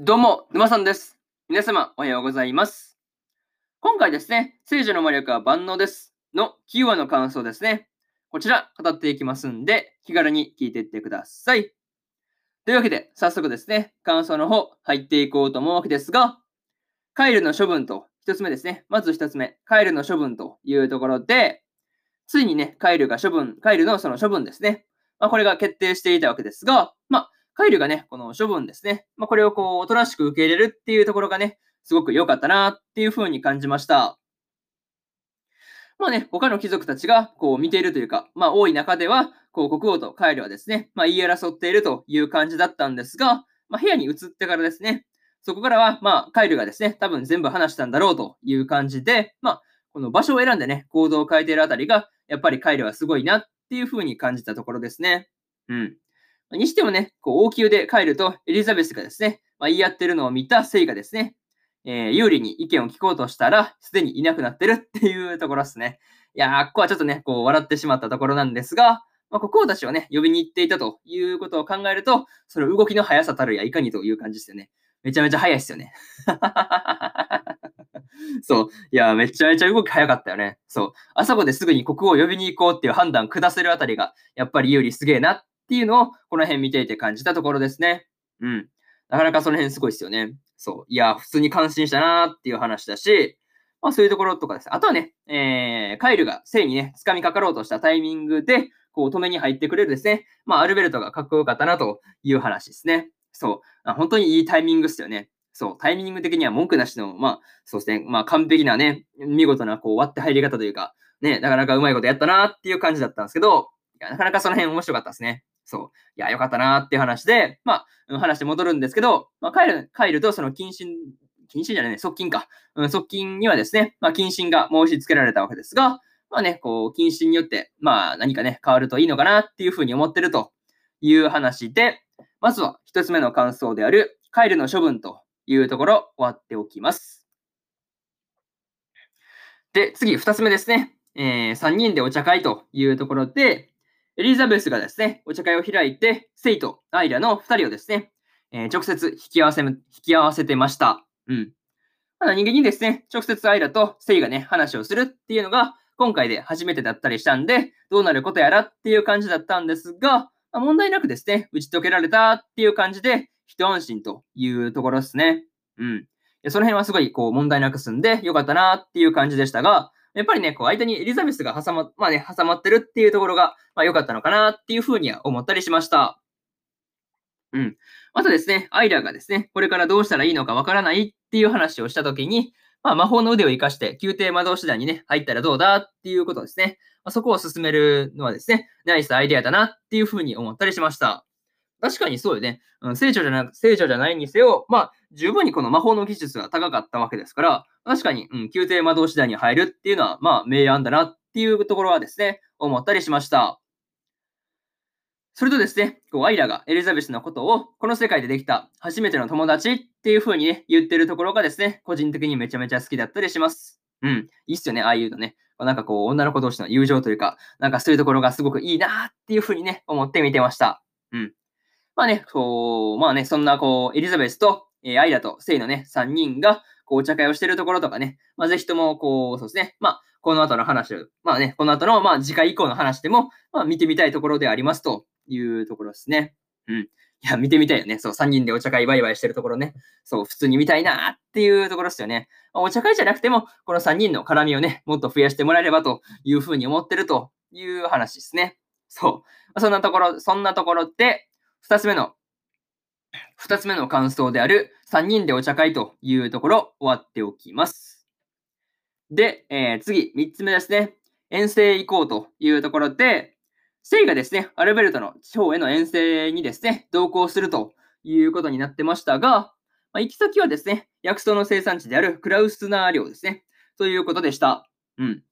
どうも、沼さんです。皆様、おはようございます。今回ですね、聖女の魔力は万能です。の9話の感想ですね。こちら、語っていきますんで、気軽に聞いていってください。というわけで、早速ですね、感想の方、入っていこうと思うわけですが、カイルの処分と、一つ目ですね。まず一つ目、カイルの処分というところで、ついにね、カイルが処分、カイルのその処分ですね。まあ、これが決定していたわけですが、まあ、カイルがね、この処分ですね。まあ、これをこう、おとなしく受け入れるっていうところがね、すごく良かったなっていう風に感じました。まあね、他の貴族たちがこう見ているというか、まあ多い中では、こう国王とカイルはですね、まあ言い争っているという感じだったんですが、まあ部屋に移ってからですね、そこからはまあカイルがですね、多分全部話したんだろうという感じで、まあこの場所を選んでね、行動を変えているあたりが、やっぱりカイルはすごいなっていう風に感じたところですね。うん。にしてもね、こう王宮でカイルとエリザベスがですね、まあ、言い合ってるのを見たセイがですね、えー有利に意見を聞こうとしたら、すでにいなくなってるっていうところですね。いやー、ここはちょっとね、こう笑ってしまったところなんですが、まあ、国王たちをね、呼びに行っていたということを考えると、その動きの速さたるやいかにという感じですよね。めちゃめちゃ速いですよね。そう。いやー、めちゃめちゃ動き速かったよね。そう。あそこですぐに国王を呼びに行こうっていう判断下せるあたりが、やっぱり有利すげえなっっていうのを、この辺見ていて感じたところですね。うん。なかなかその辺すごいですよね。そう。いや、普通に感心したなーっていう話だし、まあそういうところとかです。あとはね、えー、カイルが聖にね、掴みかかろうとしたタイミングで、こう止めに入ってくれるですね。まあアルベルトがかっこよかったなという話ですね。そう。本当にいいタイミングですよね。そう。タイミング的には文句なしの、まあそうですね。まあ完璧なね、見事なこう割って入り方というか、ね、なかなかうまいことやったなっていう感じだったんですけど、いやなかなかその辺面白かったですね。そう。いや、よかったなっていう話で、まあ、話戻るんですけど、まあ、カイル、カイルとその謹慎、謹慎じゃないね、側近か。うん、側近にはですね、まあ、謹慎が申し付けられたわけですが、まあね、こう、謹慎によって、まあ、何かね、変わるといいのかなっていうふうに思ってるという話で、まずは一つ目の感想である、カイルの処分というところ、終わっておきます。で、次、二つ目ですね。えー、3人でお茶会というところで、エリザベスがですね、お茶会を開いて、セイとアイラの2人をですね、えー直接引き合わせ、引き合わせてました。うん。まあ、何気にですね、直接アイラとセイがね、話をするっていうのが、今回で初めてだったりしたんで、どうなることやらっていう感じだったんですが、まあ問題なくですね、打ち解けられたっていう感じで、一安心というところですね。うん。その辺はすごい、こう、問題なく済んで、よかったなっていう感じでしたが、やっぱりね、こう、間にエリザベスが挟ま、まあね、挟まってるっていうところが、まあ良かったのかなっていうふうには思ったりしました。うん。あとですね、アイラがですね、これからどうしたらいいのかわからないっていう話をしたときに、まあ魔法の腕を活かして宮廷魔導士団にね、入ったらどうだっていうことですね。まあ、そこを進めるのはですね、ナイスアイデアだなっていうふうに思ったりしました。確かにそうよね。うん、聖女じゃなく、聖女じゃないにせよ、まあ、十分にこの魔法の技術が高かったわけですから、確かに、うん、宮廷魔導士団に入るっていうのは、まあ、明暗だなっていうところはですね、思ったりしました。それとですね、こうアイラがエリザベスのことを、この世界でできた初めての友達っていう風にね、言ってるところがですね、個人的にめちゃめちゃ好きだったりします。うん、いいっすよね、ああいうのね。なんかこう、女の子同士の友情というか、なんかそういうところがすごくいいなっていう風にね、思って見てました。うん。まあね、こう、まあね、そんなこう、エリザベスと、えーアイラとセイのね、3人が、こう、お茶会をしてるところとかね、まあぜひとも、こう、そうですね、まあ、この後の話を、まあね、この後の、まあ次回以降の話でも、まあ見てみたいところでありますというところですね。うん。いや、見てみたいよね。そう、3人でお茶会ワイワイしてるところね。そう、普通に見たいなっていうところですよね。まあお茶会じゃなくても、この3人の絡みをね、もっと増やしてもらえればというふうに思ってるという話ですね。そう。そんなところ、そんなところで、2つ目の、2つ目の感想である3人でお茶会というところ、終わっておきます。で、えー次、3つ目ですね。遠征行こうというところで、セイがですね、アルベルトの地方への遠征にですね、同行するということになってましたが、まあ、行き先はですね、薬草の生産地であるクラウスナー領ですね。ということでした。うん。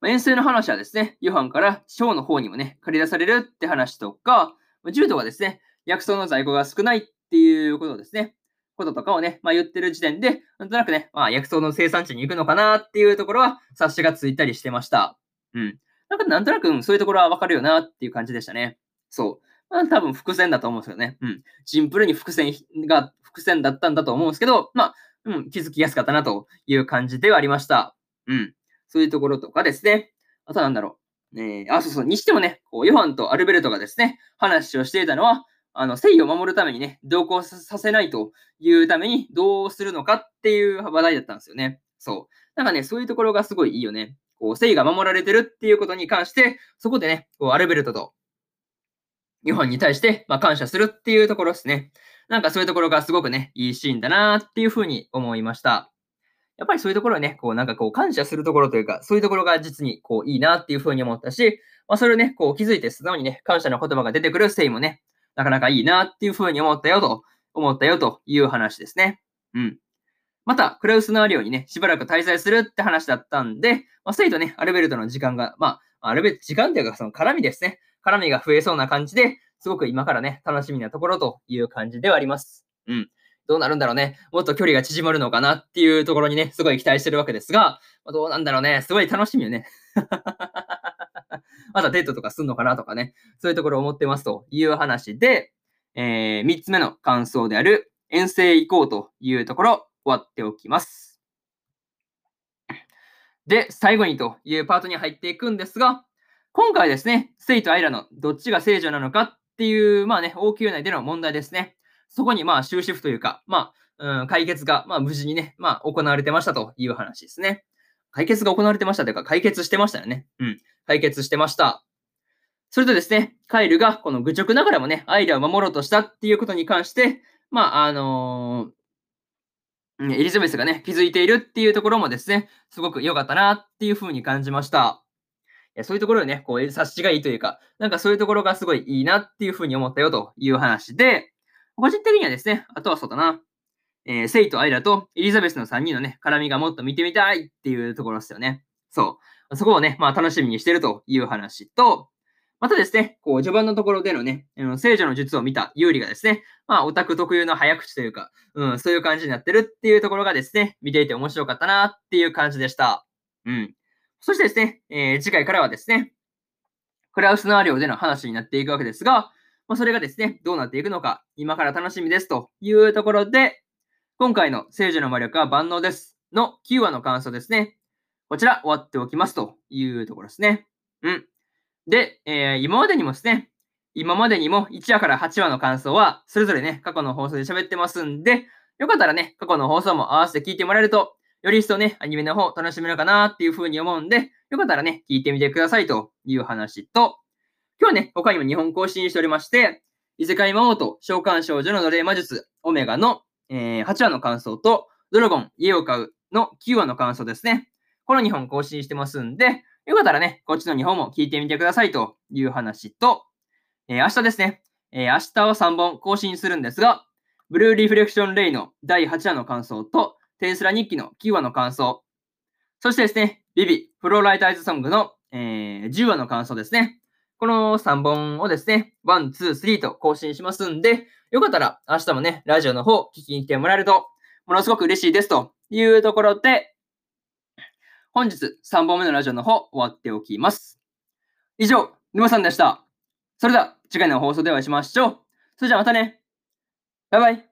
まあ遠征の話はですね、ヨハンから地方の方にもね、借り出されるって話とか、まあジュードがですね、薬草の在庫が少ないっていうことですね。こととかをね、まあ、言ってる時点で、なんとなくね、まあ、薬草の生産地に行くのかなっていうところは、察しがついたりしてました。うん。なんか、なんとなく、そういうところはわかるよなっていう感じでしたね。そう。まあ、多分伏線だと思うんですよね。うん。シンプルに伏線が、伏線だったんだと思うんですけど、まあ、うん、気づきやすかったなという感じではありました。うん。そういうところとかですね。あとなんだろう。えー、あ、そうそう。にしてもね、こうヨハンとアルベルトがですね、話をしていたのは、あの、誠意を守るためにね、同行させないというためにどうするのかっていう話題だったんですよね。そう。なんかね、そういうところがすごいいいよね。こう、誠意が守られてるっていうことに関して、そこでね、こう、アルベルトと、日本に対して、ま、感謝するっていうところですね。なんかそういうところがすごくね、いいシーンだなっていうふうに思いました。やっぱりそういうところはね、こうなんかこう感謝するところというか、そういうところが実にこういいなっていうふうに思ったし、まあそれをね、こう気づいて素直にね、感謝の言葉が出てくる誠意もね、なかなかいいなっていうふうに思ったよと、思ったよという話ですね。うん。また、クラウスのアリオにね、しばらく滞在するって話だったんで、まあ、セイとね、アルベルトの時間が、まあ、アルベルト、時間っていうか、その絡みですね。絡みが増えそうな感じで、すごく今からね、楽しみなところという感じではあります。うん。どうなるんだろうね。もっと距離が縮まるのかなっていうところにね、すごい期待してるわけですが、まあ、どうなんだろうね。すごい楽しみよね。またデートとかすんのかなとかね。そういうところを思ってますという話で、えー、3つ目の感想である遠征行こうというところ、終わっておきます。で、最後にというパートに入っていくんですが、今回ですね、セイとアイラのどっちが聖女なのかっていう、まあね、王宮内での問題ですね。そこにまあ終止符というか、まあ、うん、解決が、まあ無事にね、まあ行われてましたという話ですね。解決が行われてましたというか、解決してましたよね。うん。解決してました。それとですね、カイルがこの愚直ながらもね、アイラを守ろうとしたっていうことに関して、まあ、あのー、エリザベスがね、気づいているっていうところもですね、すごく良かったなっていうふうに感じました。いやそういうところをね、こう、察しがいいというか、なんかそういうところがすごいいいなっていうふうに思ったよという話で、個人的にはですね、あとはそうだな、えー、セイとアイラとエリザベスの3人のね、絡みがもっと見てみたいっていうところですよね。そう。そこをね、まあ楽しみにしてるという話と、またですね、こう、序盤のところでのね、聖女の術を見た有利がですね、まあ、オタク特有の早口というか、うん、そういう感じになってるっていうところがですね、見ていて面白かったなっていう感じでした。うん。そしてですね、えー、次回からはですね、クラウスナー領での話になっていくわけですが、まあ、それがですね、どうなっていくのか、今から楽しみですというところで、今回の聖女の魔力は万能ですの9話の感想ですね。こちら終わっておきますというところですね。うん。で、えー、今までにもですね、今までにも1話から8話の感想は、それぞれね、過去の放送で喋ってますんで、よかったらね、過去の放送も合わせて聞いてもらえると、より一層ね、アニメの方楽しめるかなっていう風に思うんで、よかったらね、聞いてみてくださいという話と、今日はね、他にも日本更新しておりまして、異世界魔王と召喚少女の奴隷魔術、オメガの、えー、8話の感想と、ドラゴン、家を買うの9話の感想ですね。この2本更新してますんで、よかったらね、こっちの2本も聞いてみてくださいという話と、えー、明日ですね、えー、明日は3本更新するんですが、ブルーリフレクションレイの第8話の感想と、テンスラ日記の9話の感想、そしてですね、ビビ、フローライターズソングの、えー、10話の感想ですね。この3本をですね、1、2、3と更新しますんで、よかったら明日もね、ラジオの方聞きに来てもらえると、ものすごく嬉しいですというところで、本日3本目のラジオの方終わっておきます。以上、沼さんでした。それでは次回の放送でお会いしましょう。それじゃあまたね。バイバイ。